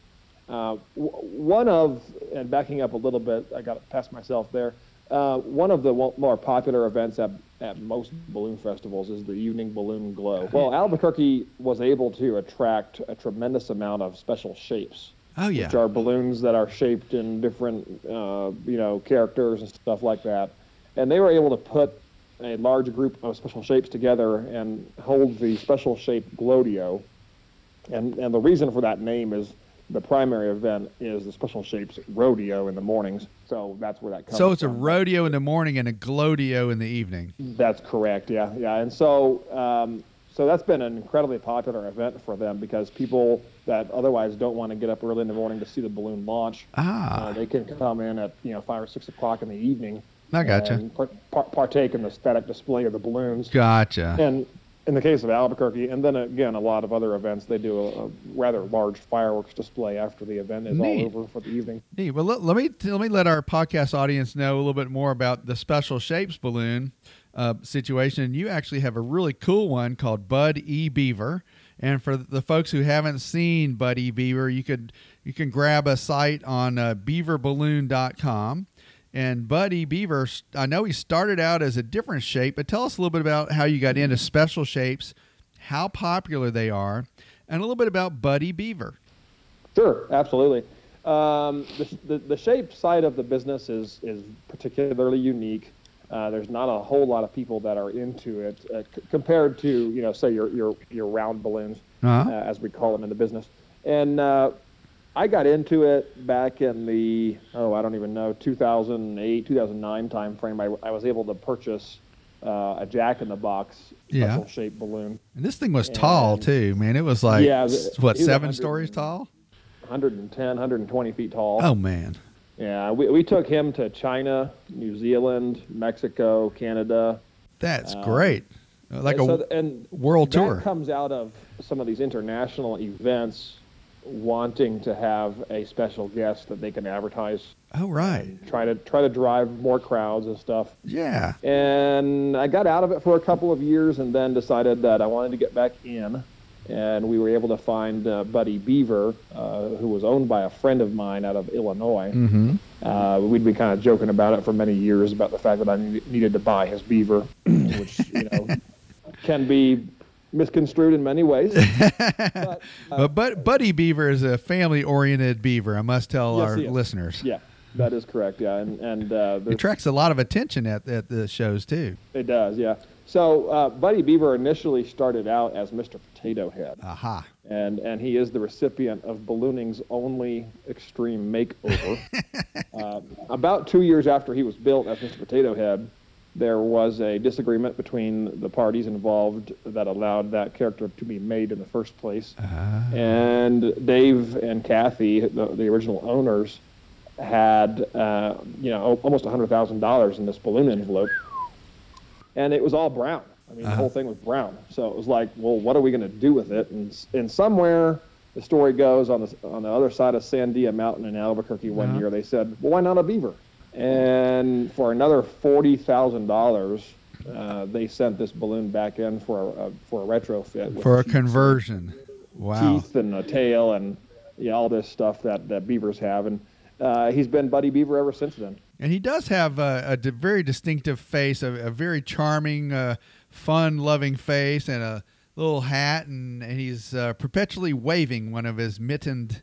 uh, one of, and backing up a little bit, I got past myself there. Uh, one of the more popular events at, at most balloon festivals is the evening balloon glow. Well, Albuquerque was able to attract a tremendous amount of special shapes. Oh yeah, which are balloons that are shaped in different, uh, you know, characters and stuff like that. And they were able to put a large group of special shapes together and hold the special shape Glowdeo. And, and the reason for that name is the primary event is the special shapes rodeo in the mornings. So that's where that comes So it's a rodeo in the morning and a glowdeo in the evening. That's correct. Yeah, yeah. And so, um, so that's been an incredibly popular event for them because people that otherwise don't want to get up early in the morning to see the balloon launch, Ah. uh, they can come in at you know five or six o'clock in the evening. I gotcha. And par- par- partake in the static display of the balloons. Gotcha. And in the case of Albuquerque, and then again a lot of other events, they do a, a rather large fireworks display after the event is Neat. all over for the evening. Neat. Well, let, let me let me let our podcast audience know a little bit more about the special shapes balloon uh, situation. You actually have a really cool one called Bud E Beaver, and for the folks who haven't seen Bud E Beaver, you could you can grab a site on uh, beaverballoon.com. And Bud E Beaver, I know he started out as a different shape, but tell us a little bit about how you got into special shapes, how popular they are, and a little bit about Buddy Beaver. Sure, absolutely. Um, the, the, the shape side of the business is, is particularly unique. Uh, there's not a whole lot of people that are into it uh, c- compared to, you know, say your, your, your round balloons, Uh-huh. uh, as we call them in the business. And uh, I got into it back in the, oh, I don't even know, 2008, 2009 timeframe. I, I was able to purchase uh, a Jack in the Box Yeah. special shaped balloon. And this thing was tall too, man. It was like Yeah, s- the- what it was seven stories tall? 110, 120 feet tall. Oh man, Yeah, we, we took him to China, New Zealand, Mexico, Canada. that's Um, great. Like a and, so th- and world that tour. comes out of some of these international events wanting to have a special guest that they can advertise, oh right, try to try to drive more crowds and stuff. yeah. And I got out of it for a couple of years and then decided that I wanted to get back in. And we were able to find uh, Buddy Beaver, uh, who was owned by a friend of mine out of Illinois. Mm-hmm. Uh, we'd been kind of joking about it for many years about the fact that I need- needed to buy his beaver, which you know can be misconstrued in many ways. but, uh, but but Buddy Beaver is a family-oriented beaver. I must tell Yes, our listeners. yeah, that is correct. Yeah, and and uh, It attracts a lot of attention at, at the shows too. it does. Yeah. So uh, Buddy Beaver initially started out as Mr. Potato Head, Aha. and and he is the recipient of ballooning's only extreme makeover. uh, about two years after he was built as Mr. Potato Head, there was a disagreement between the parties involved that allowed that character to be made in the first place. Ah. And Dave and Kathy, the, the original owners, had uh, you know al- almost hundred thousand dollars in this balloon envelope, and it was all brown. I mean, the Uh-huh. whole thing was brown. So it was like, well, what are we going to do with it? And and somewhere the story goes on the on the other side of Sandia Mountain in Albuquerque one Uh-huh. year, they said, well, why not a beaver? And for another forty thousand dollars, uh, they sent this balloon back in for a, for a retrofit For a teeth conversion. Wow. teeth and a tail and yeah, all this stuff that, that beavers have. And uh, he's been Buddy Beaver ever since then. And he does have a, a di- very distinctive face, a, a very charming, uh, fun-loving face, and a little hat, and, and he's uh, perpetually waving one of his mittened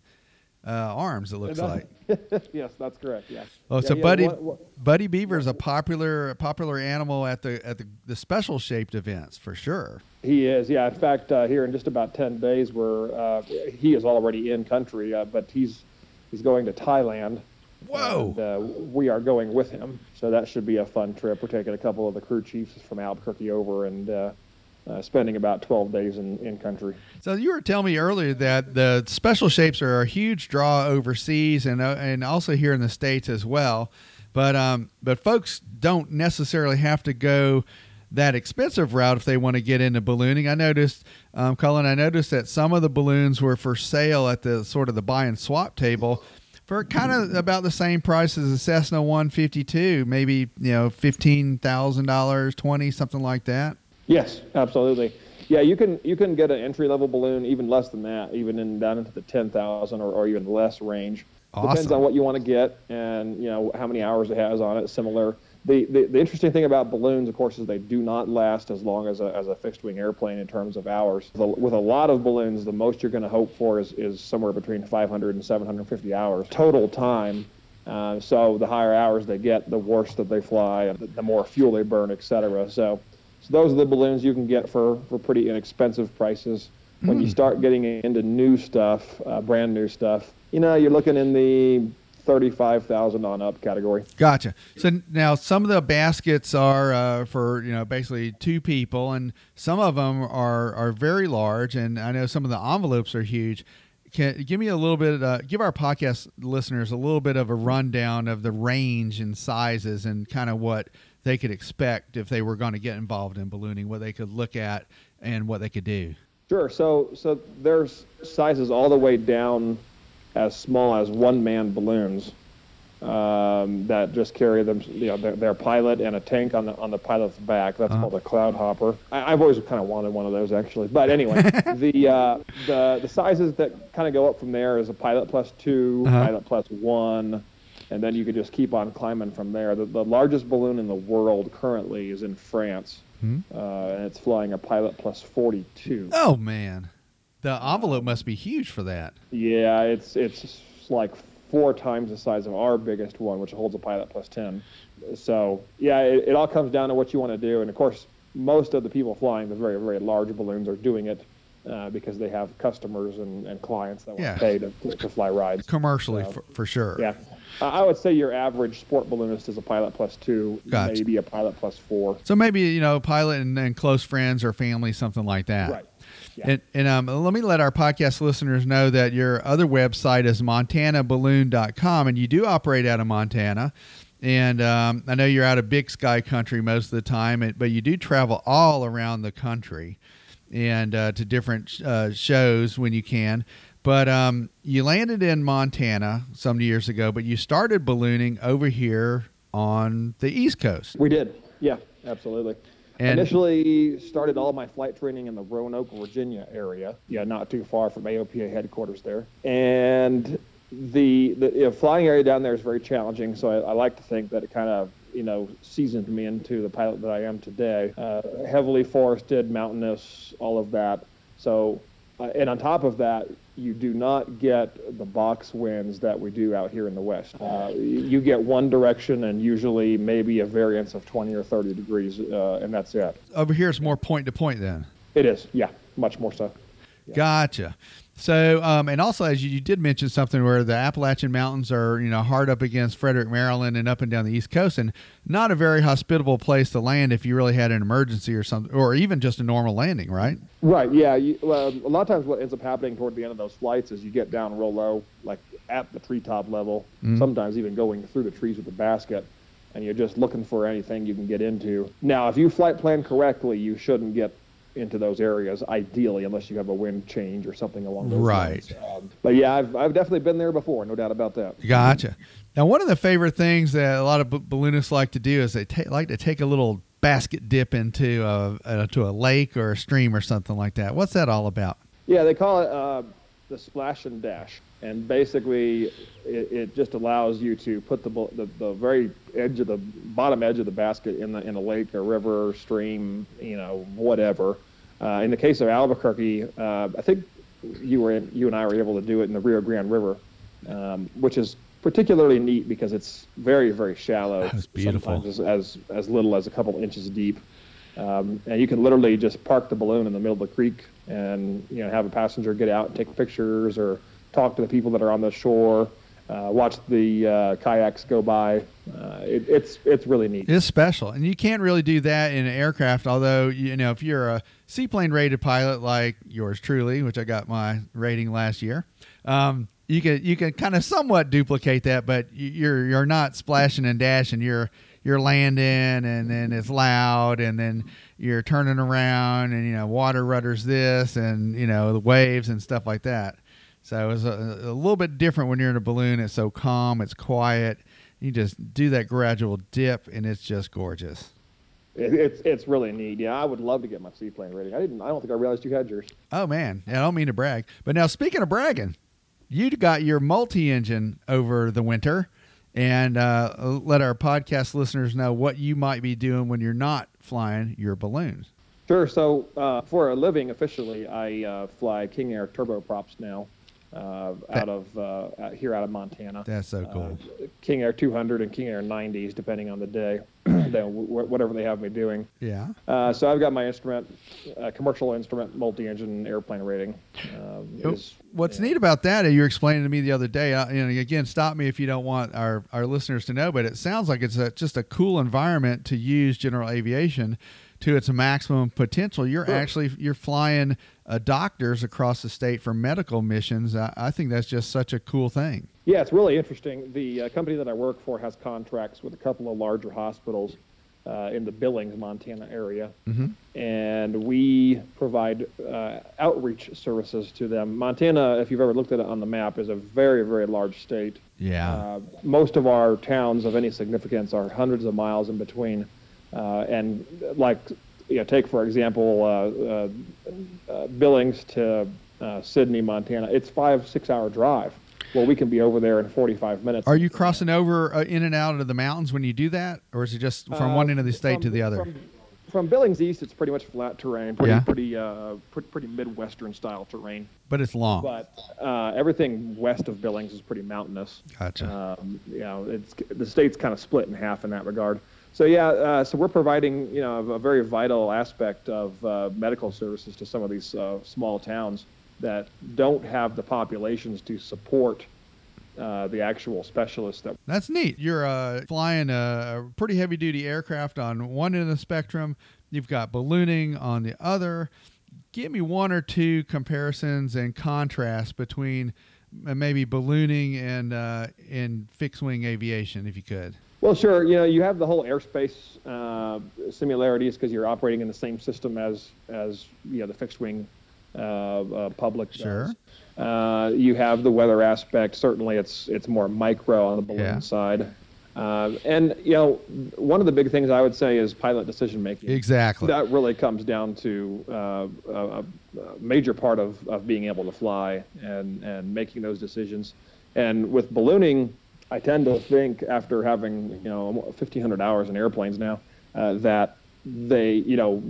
uh, arms. It looks like. yes, that's correct. Yeah. Oh, Yeah, so yeah, Buddy what- what- Buddy Beaver is a popular a popular animal at the at the, the special shaped events for sure. he is. Yeah. In fact, uh, here in just about ten days, we're uh, he is already in country, uh, but he's he's going to Thailand. Whoa. And, uh, we are going with him, so that should be a fun trip. We're taking a couple of the crew chiefs from Albuquerque over and uh, uh, spending about 12 days in, in country. So you were telling me earlier that the special shapes are a huge draw overseas and uh, and also here in the states as well. But um, but folks don't necessarily have to go that expensive route if they want to get into ballooning. I noticed, um, Colin, I noticed that some of the balloons were for sale at the sort of the buy and swap table for kind of about the same price as a Cessna 152, maybe you know fifteen thousand dollars, twenty something like that. Yes, absolutely. Yeah, you can you can get an entry level balloon even less than that, even in down into the ten thousand or, or even less range. Depends on what you want to get and you know how many hours it has on it. Similar. The, the the interesting thing about balloons, of course, is they do not last as long as a, as a fixed wing airplane in terms of hours. The- With a lot of balloons, the most you're going to hope for is, is somewhere between 500 and 750 hours total time Uh, so the higher hours they get, the worse that they fly, the, the more fuel they burn, etc. So, so those are the balloons you can get for, for pretty inexpensive prices. When you start getting into new stuff, uh, brand new stuff, you know, you're looking in the thirty-five thousand on up category. Gotcha. So now some of the baskets are uh, for you know basically two people, and some of them are are very large, and I know some of the envelopes are huge. Can give me a little bit, uh, give our podcast listeners a little bit of a rundown of the range and sizes and kind of what they could expect if they were going to get involved in ballooning, what they could look at and what they could do. Sure. So so there's sizes all the way down as small as one man balloons um, that just carry them, you know, their, their pilot and a tank on the on the pilot's back. That's called a cloud hopper. I, I've always kind of wanted one of those actually. But anyway, the uh, the the sizes that kind of go up from there is a pilot plus 2 Uh-huh. pilot plus one, and then you could just keep on climbing from there. The, the largest balloon in the world currently is in France, uh, and it's flying a pilot plus 42. Oh man, the envelope must be huge for that. Yeah, it's it's like four times the size of our biggest one, which holds a pilot plus ten. So yeah, it, it all comes down to what you want to do, and of course, most of the people flying the very very large balloons are doing it uh, because they have customers and, and clients that want Yeah. to pay to, to fly rides. Commercially, So, for, for sure. Yeah, I I would say your average sport balloonist is a pilot plus two, Gotcha. maybe a pilot plus four. So maybe you know, pilot and, and close friends or family, something like that. Right. Yeah. And, and um, let me let our podcast listeners know that your other website is montanaballoon.com, and you do operate out of Montana. And um, I know you're out of Big Sky country most of the time, but you do travel all around the country and uh, to different uh, shows when you can. But um, you landed in Montana some years ago, but you started ballooning over here on the East Coast. We did. Yeah, absolutely. And- Initially started all my flight training in the Roanoke, Virginia area. Yeah, not too far from AOPA headquarters there. And the the you know, flying area down there is very challenging. So I, I like to think that it kind of you know seasoned me into the pilot that I am today. Uh, heavily forested, mountainous, all of that. So uh, and on top of that, you do not get the box winds that we do out here in the West. Uh, you get one direction and usually maybe a variance of 20 or 30 degrees, uh, and that's it. Over here, it's more point to point then. It is, yeah, much more so. Gotcha. So, um, and also, as you, you did mention something where the Appalachian Mountains are, you know, hard up against Frederick, Maryland, and up and down the East Coast, and not a very hospitable place to land if you really had an emergency or something, or even just a normal landing, right? Right, yeah. You, well, a lot of times what ends up happening toward the end of those flights is you get down real low, like at the treetop level, sometimes even going through the trees with a basket, and you're just looking for anything you can get into. Now, if you flight plan correctly, you shouldn't get into those areas, ideally, unless you have a wind change or something along those Right. lines. Um, but yeah, I've, I've definitely been there before, no doubt about that. Gotcha. Now, one of the favorite things that a lot of b- balloonists like to do is they ta- like to take a little basket dip into a, uh, to a lake or a stream or something like that. What's that all about? Yeah, they call it uh, the splash and dash, and basically it, it just allows you to put the, the the very edge of the bottom edge of the basket in the in a lake or river or stream, you know, whatever. Uh, in the case of Albuquerque, uh, I think you were in, you and I were able to do it in the Rio Grande River, um, which is particularly neat because it's very very shallow. That's beautiful. As, as as little as a couple inches deep. Um, and you can literally just park the balloon in the middle of the creek and you know have a passenger get out and take pictures or talk to the people that are on the shore, uh, watch the uh, kayaks go by. Uh, it, it's it's really neat. It's special, and you can't really do that in an aircraft. Although you know, if you're a seaplane rated pilot like yours truly, which I got my rating last year, um, you can you can kind of somewhat duplicate that, but you're you're not splashing and dashing. You're you're landing, and then it's loud, and then you're turning around, and you know, water rudders this, and you know, the waves and stuff like that. So it's a, a little bit different when you're in a balloon. It's so calm, it's quiet. You just do that gradual dip, and it's just gorgeous. It, it's it's really neat. Yeah, I would love to get my seaplane ready. I didn't. I don't think I realized you had yours. Oh man, I don't mean to brag, but now speaking of bragging, you got your multi-engine over the winter, and uh, let our podcast listeners know what you might be doing when you're not flying your balloons. Sure. So uh, for a living, officially, I uh, fly King Air turboprops now, uh, out of uh, out here out of Montana. That's so cool. Uh, King Air 200 and King Air 90s, depending on the day, whatever they have me doing. yeah. Uh, so I've got my instrument, uh, commercial instrument, multi-engine airplane rating. Um, is, What's yeah. neat about that, you were explaining to me the other day, uh, and again, stop me if you don't want our, our listeners to know, but it sounds like it's a, just a cool environment to use general aviation to its maximum potential. You're Sure. actually you're flying uh, doctors across the state for medical missions. I, I think that's just such a cool thing. Yeah, it's really interesting. The uh, company that I work for has contracts with a couple of larger hospitals uh, in the Billings, Montana area, and we provide uh, outreach services to them. Montana, if you've ever looked at it on the map, is a very, very large state. Yeah. Uh, most of our towns of any significance are hundreds of miles in between. Uh, and like, you know, take for example, uh, uh, uh, Billings to uh, Sidney, Montana. It's five, six hour drive. Well, we can be over there in 45 minutes. Are you crossing over uh, in and out of the mountains when you do that, or is it just from one end of the state from- to the other? From, from Billings east, it's pretty much flat terrain, pretty Yeah. pretty uh, pretty, pretty midwestern style terrain. but it's long. But uh, everything west of Billings is pretty mountainous. Gotcha. Um, you know, it's the state's kind of split in half in that regard. So yeah, uh, so we're providing you know a very vital aspect of uh, medical services to some of these uh, small towns that don't have the populations to support uh, the actual specialists that That's neat. You're uh, flying a, pretty heavy duty aircraft on one end of the spectrum. You've got ballooning on the other. Give me one or two comparisons and contrasts between uh, maybe ballooning and and fixed wing aviation, if you could. Well, sure. You know, you have the whole airspace uh, similarities because you're operating in the same system as as you know the fixed wing uh, uh, public. Sure. Uh, you have the weather aspect. Certainly, it's it's more micro on the balloon Yeah. side. Uh, and you know, one of the big things I would say is pilot decision making. Exactly. That really comes down to uh, a, a major part of, of being able to fly and, and making those decisions. And with ballooning, I tend to think after having you know 1,500 hours in airplanes now uh, that they you know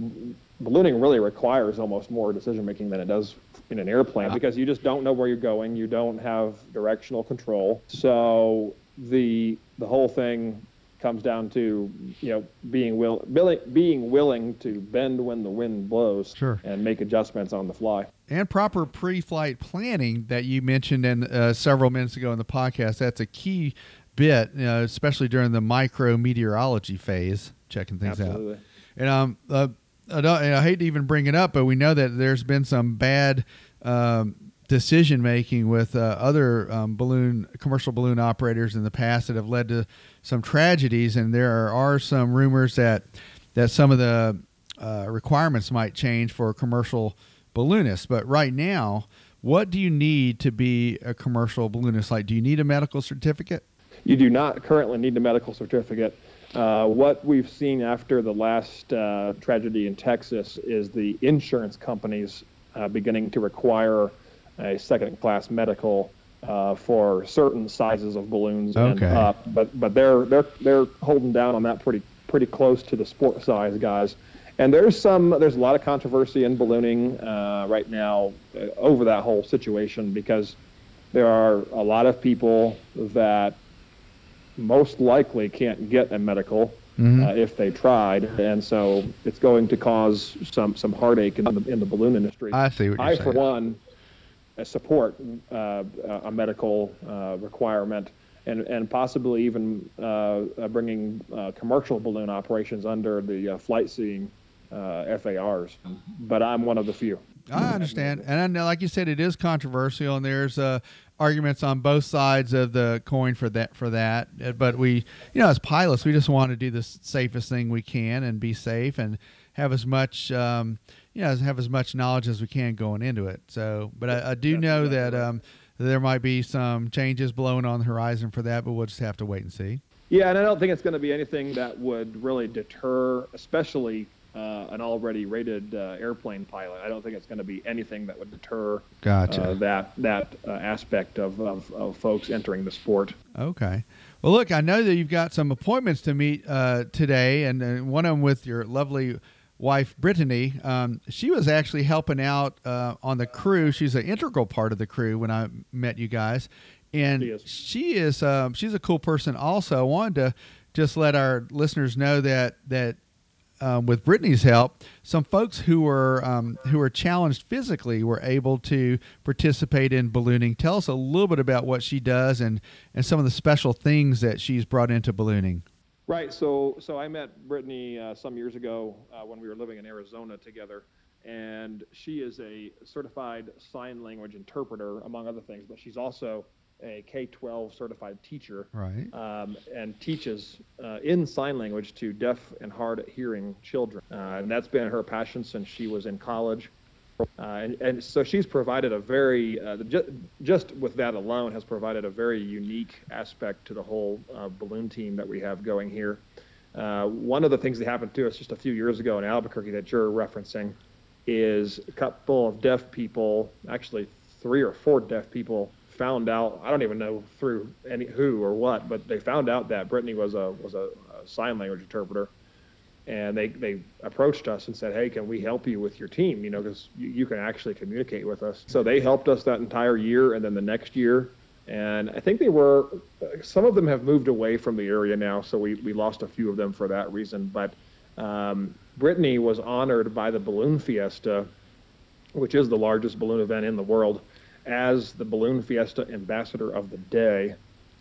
ballooning really requires almost more decision making than it does in an airplane because you just don't know where you're going. You don't have directional control. So the the whole thing comes down to you know being will willing, being willing to bend when the wind blows Sure. and make adjustments on the fly. And proper pre-flight planning that you mentioned in uh, several minutes ago in the podcast. That's a key bit, you know, especially during the micro meteorology phase, checking things out. And um, uh, I, don't, and I hate to even bring it up, but we know that there's been some bad um, decision making with uh, other um, balloon commercial balloon operators in the past that have led to some tragedies. And there are, are some rumors that that some of the uh, requirements might change for commercial balloonists. But right now, what do you need to be a commercial balloonist? Like, do you need a medical certificate? You do not currently need a medical certificate. Uh, what we've seen after the last uh, tragedy in Texas is the insurance companies uh, beginning to require a second class medical uh, for certain sizes of balloons and Okay. up. But but they're they're they're holding down on that pretty pretty close to the sport size guys. And there's some there's a lot of controversy in ballooning uh, right now uh, over that whole situation because there are a lot of people that most likely can't get a medical Mhm. uh, if they tried, and so it's going to cause some some heartache in the in the balloon industry. I see what you're I, saying. for one, uh, support uh, a medical uh, requirement, and and possibly even uh, uh, bringing uh, commercial balloon operations under the uh, flight seeing uh, FARs. But I'm one of the few. I understand, and I know, like you said, it is controversial, and there's uh, arguments on both sides of the coin for that. For that, but we, you know, as pilots, we just want to do the safest thing we can and be safe and have as much, um, you know, have as much knowledge as we can going into it. So, but I, I do That's know exactly that um, there might be some changes blowing on the horizon for that, but we'll just have to wait and see. Yeah, and I don't think it's going to be anything that would really deter, especially uh, an already rated uh, airplane pilot. I don't think it's going to be anything that would deter Gotcha. uh, that that uh, aspect of, of, of folks entering the sport. Okay. Well, look, I know that you've got some appointments to meet uh, today, and uh, one of them with your lovely wife Brittany, um, she was actually helping out uh, on the crew. She's an integral part of the crew when I met you guys, and She is. she is um, she's a cool person. Also, I wanted to just let our listeners know that that um, with Brittany's help, some folks who were um, who were challenged physically were able to participate in ballooning. Tell us a little bit about what she does and and some of the special things that she's brought into ballooning. Right. So, so I met Brittany uh, some years ago uh, when we were living in Arizona together, and she is a certified sign language interpreter, among other things. But she's also a K-12 certified teacher, Right. um, and teaches uh, in sign language to deaf and hard of hearing children. Uh, and that's been her passion since she was in college. Uh, and, and so she's provided a very, uh, ju- just with that alone, has provided a very unique aspect to the whole uh, balloon team that we have going here. Uh, one of the things that happened to us just a few years ago in Albuquerque that you're referencing is a couple of deaf people, actually three or four deaf people, found out. I don't even know through any who or what, but they found out that Brittany was a was a, a sign language interpreter, and they they approached us and said, "Hey, can we help you with your team? You know, because you, you can actually communicate with us." So they helped us that entire year, and then the next year, and I think they were some of them have moved away from the area now, so we we lost a few of them for that reason. But um, Brittany was honored by the Balloon Fiesta, which is the largest balloon event in the world, as the Balloon Fiesta Ambassador of the Day.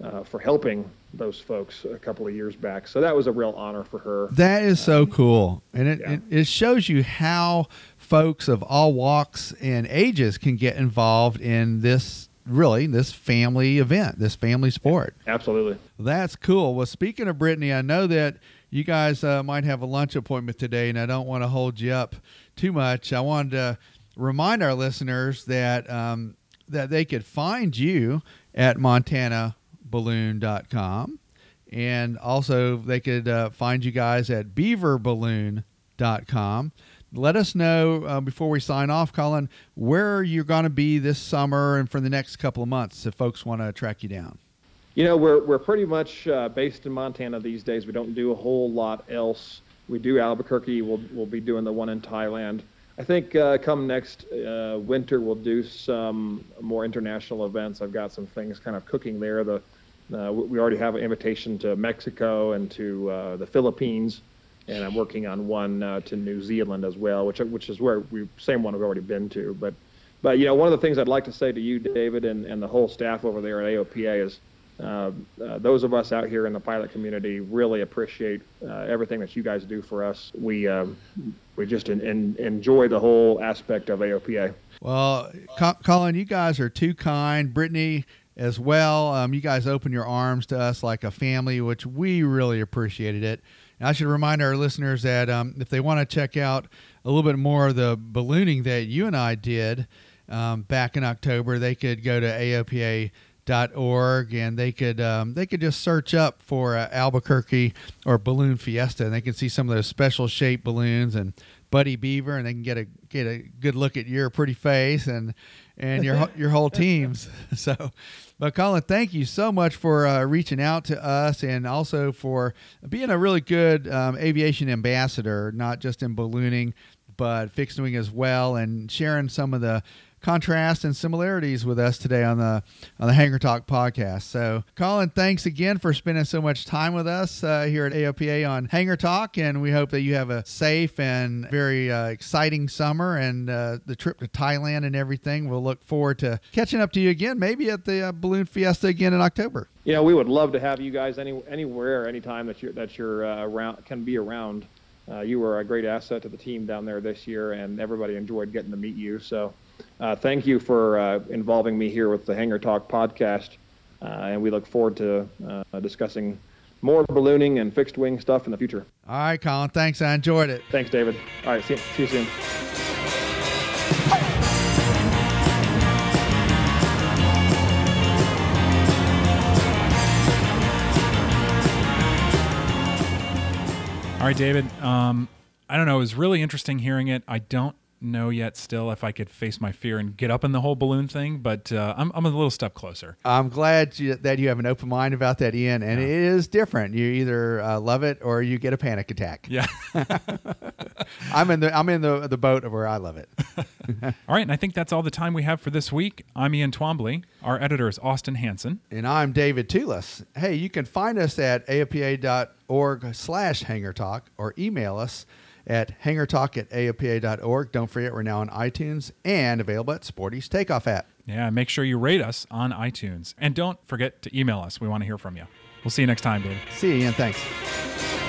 Uh, for helping those folks a couple of years back, so that was a real honor for her. That is so cool, and it, yeah. it it shows you how folks of all walks and ages can get involved in this really this family event, this family sport. Absolutely. That's cool. Well, speaking of Brittany, I know that you guys uh, might have a lunch appointment today, and I don't want to hold you up too much. I wanted to remind our listeners that um, that they could find you at montanaballoon.com, and also they could uh, find you guys at beaverballoon.com. Let us know uh, before we sign off, Colin, where you're going to be this summer and for the next couple of months if folks want to track you down. You know, we're we're pretty much uh, based in Montana these days. We don't do a whole lot else. We do Albuquerque. We'll we'll be doing the one in Thailand. I think uh, come next uh, winter we'll do some more international events. I've got some things kind of cooking there. The uh, we already have an invitation to Mexico and to uh, the Philippines, and I'm working on one uh, to New Zealand as well, which which is where we same one we've already been to. But but you know one of the things I'd like to say to you, David, and, and the whole staff over there at AOPA is uh, those of us out here in the pilot community really appreciate everything that you guys do for us. We um, we just en- en- enjoy the whole aspect of AOPA. Well, Co- Colin, you guys are too kind. Brittany as well. Um, you guys open your arms to us like a family, which we really appreciated it. And I should remind our listeners that um, if they want to check out a little bit more of the ballooning that you and I did um, back in October, they could go to AOPA dot org and they could um, they could just search up for uh, Albuquerque or Balloon Fiesta and they can see some of those special shaped balloons and Buddy Beaver and they can get a get a good look at your pretty face and and your your whole teams. So but Colin thank you so much for uh, reaching out to us and also for being a really good um, aviation ambassador not just in ballooning but fixed wing as well and sharing some of the contrast and similarities with us today on the on the Hangar Talk podcast. So, Colin, thanks again for spending so much time with us uh, here at AOPA on Hangar Talk, and we hope that you have a safe and very uh, exciting summer and uh, the trip to Thailand and everything. We'll look forward to catching up to you again, maybe at the uh, Balloon Fiesta again in October. Yeah, we would love to have you guys any anywhere, anytime that you're that you're uh, around can be around. Uh, you were a great asset to the team down there this year, and everybody enjoyed getting to meet you. So. Uh, thank you for uh, involving me here with the Hangar Talk podcast, uh, and we look forward to uh, discussing more ballooning and fixed wing stuff in the future. All right, Colin. Thanks. I enjoyed it. Thanks, David. All right, see, see you soon. All right, David. Um, I don't know. It was really interesting hearing it. I don't know yet still if I could face my fear and get up in the whole balloon thing, but uh, I'm, I'm a little step closer. I'm glad you, that you have an open mind about that, Ian. And it is different. You either uh, love it or you get a panic attack. Yeah. I'm in the I'm in the the boat of where I love it. all right, and I think that's all the time we have for this week. I'm Ian Twombly. Our editor is Austin Hanson. And I'm David Tulis. Hey, you can find us at aopa.org slash hangar talk or email us at hangartalk at aopa.org. Don't forget, we're now on iTunes and available at Sporty's Takeoff app. Yeah, make sure you rate us on iTunes. And don't forget to email us. We want to hear from you. We'll see you next time, David. See you, Ian. Thanks.